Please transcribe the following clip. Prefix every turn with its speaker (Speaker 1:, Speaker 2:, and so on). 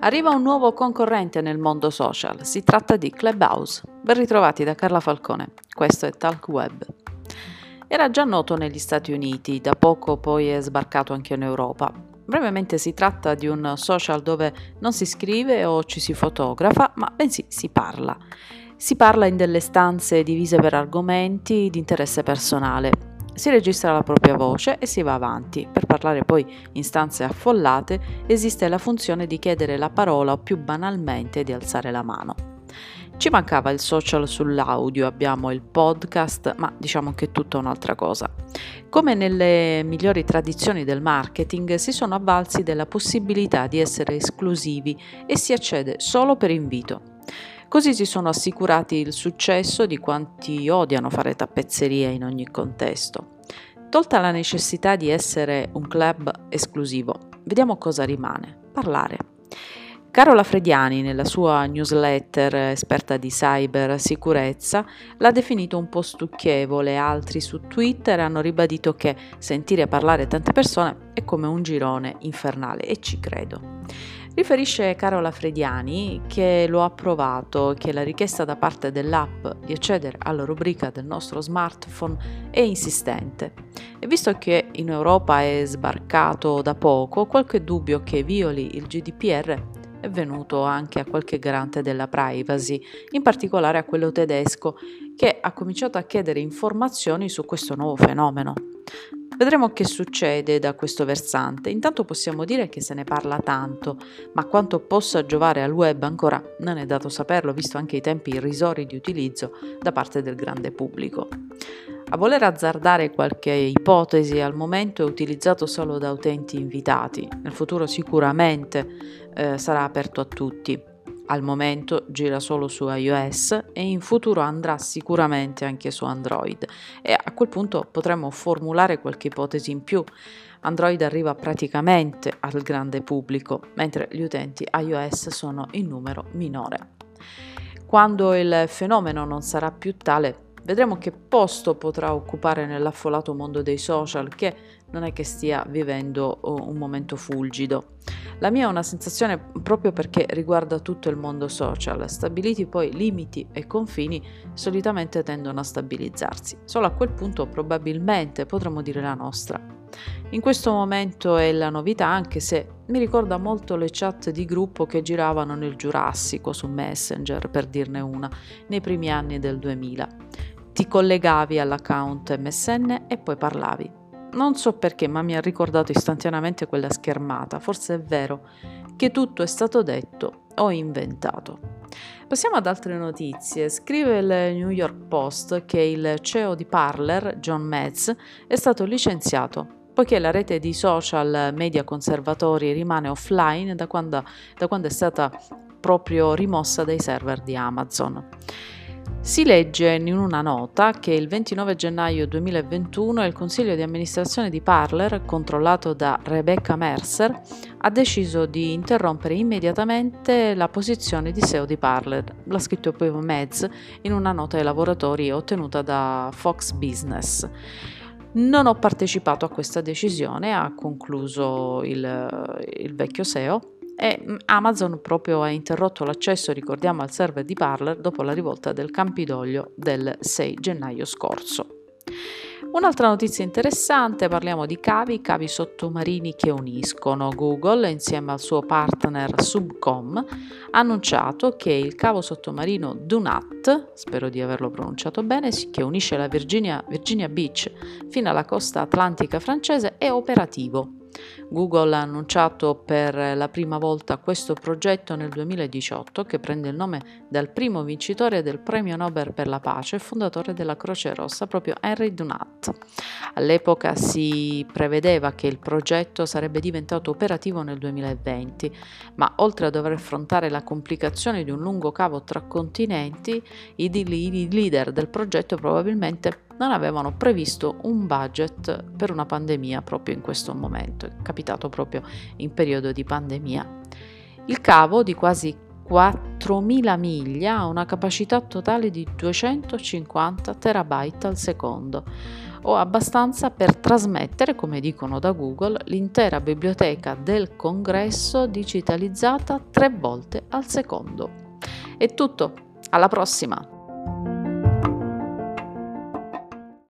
Speaker 1: Arriva un nuovo concorrente nel mondo social, si tratta di Clubhouse. Ben ritrovati da Carla Falcone, questo è Talk Web. Era già noto negli Stati Uniti, da poco poi è sbarcato anche in Europa. Brevemente si tratta di un social dove non si scrive o ci si fotografa, ma bensì si parla. Si parla in delle stanze divise per argomenti di interesse personale si registra la propria voce e si va avanti. Per parlare poi in stanze affollate esiste la funzione di chiedere la parola o più banalmente di alzare la mano. Ci mancava il social sull'audio, abbiamo il podcast, ma diciamo che è tutta un'altra cosa. Come nelle migliori tradizioni del marketing, si sono avvalsi della possibilità di essere esclusivi e si accede solo per invito. Così si sono assicurati il successo di quanti odiano fare tappezzeria in ogni contesto. Tolta la necessità di essere un club esclusivo, vediamo cosa rimane. Parlare. Carola Frediani, nella sua newsletter esperta di cyber sicurezza, l'ha definito un po' stucchevole, altri su Twitter hanno ribadito che sentire parlare tante persone è come un girone infernale e ci credo. Riferisce Carola Frediani che lo ha provato, che la richiesta da parte dell'app di accedere alla rubrica del nostro smartphone è insistente e visto che in Europa è sbarcato da poco, qualche dubbio che violi il GDPR è venuto anche a qualche garante della privacy, in particolare a quello tedesco, che ha cominciato a chiedere informazioni su questo nuovo fenomeno. Vedremo che succede da questo versante. Intanto possiamo dire che se ne parla tanto, ma quanto possa giovare al web ancora non è dato saperlo, visto anche i tempi irrisori di utilizzo da parte del grande pubblico. A voler azzardare qualche ipotesi al momento è utilizzato solo da utenti invitati, nel futuro sicuramente eh, sarà aperto a tutti. Al momento gira solo su iOS e in futuro andrà sicuramente anche su Android e a quel punto potremmo formulare qualche ipotesi in più. Android arriva praticamente al grande pubblico, mentre gli utenti iOS sono in numero minore. Quando il fenomeno non sarà più tale, Vedremo che posto potrà occupare nell'affollato mondo dei social che non è che stia vivendo uh, un momento fulgido. La mia è una sensazione proprio perché riguarda tutto il mondo social. Stabiliti poi limiti e confini, solitamente tendono a stabilizzarsi. Solo a quel punto probabilmente potremmo dire la nostra. In questo momento è la novità anche se mi ricorda molto le chat di gruppo che giravano nel Giurassico su Messenger, per dirne una, nei primi anni del 2000 ti collegavi all'account MSN e poi parlavi. Non so perché, ma mi ha ricordato istantaneamente quella schermata. Forse è vero che tutto è stato detto o inventato. Passiamo ad altre notizie. Scrive il New York Post che il CEO di Parler, John Metz, è stato licenziato poiché la rete di social media conservatori rimane offline da quando, da quando è stata proprio rimossa dai server di Amazon. Si legge in una nota che il 29 gennaio 2021 il consiglio di amministrazione di Parler, controllato da Rebecca Mercer, ha deciso di interrompere immediatamente la posizione di SEO di Parler. L'ha scritto poi Mez in una nota ai lavoratori ottenuta da Fox Business. Non ho partecipato a questa decisione, ha concluso il, il vecchio SEO e mm, Amazon proprio ha interrotto l'accesso, ricordiamo, al server di Parler dopo la rivolta del Campidoglio del 6 gennaio scorso. Un'altra notizia interessante, parliamo di cavi, cavi sottomarini che uniscono. Google, insieme al suo partner Subcom, ha annunciato che il cavo sottomarino Dunat, spero di averlo pronunciato bene, che unisce la Virginia, Virginia Beach fino alla costa atlantica francese, è operativo Google ha annunciato per la prima volta questo progetto nel 2018 che prende il nome dal primo vincitore del premio Nobel per la pace e fondatore della Croce Rossa, proprio Henry Dunant. All'epoca si prevedeva che il progetto sarebbe diventato operativo nel 2020, ma oltre a dover affrontare la complicazione di un lungo cavo tra continenti, i leader del progetto probabilmente non avevano previsto un budget per una pandemia proprio in questo momento, è capitato proprio in periodo di pandemia. Il cavo di quasi 4.000 miglia ha una capacità totale di 250 terabyte al secondo, Ho abbastanza per trasmettere, come dicono da Google, l'intera biblioteca del congresso digitalizzata tre volte al secondo. È tutto, alla prossima!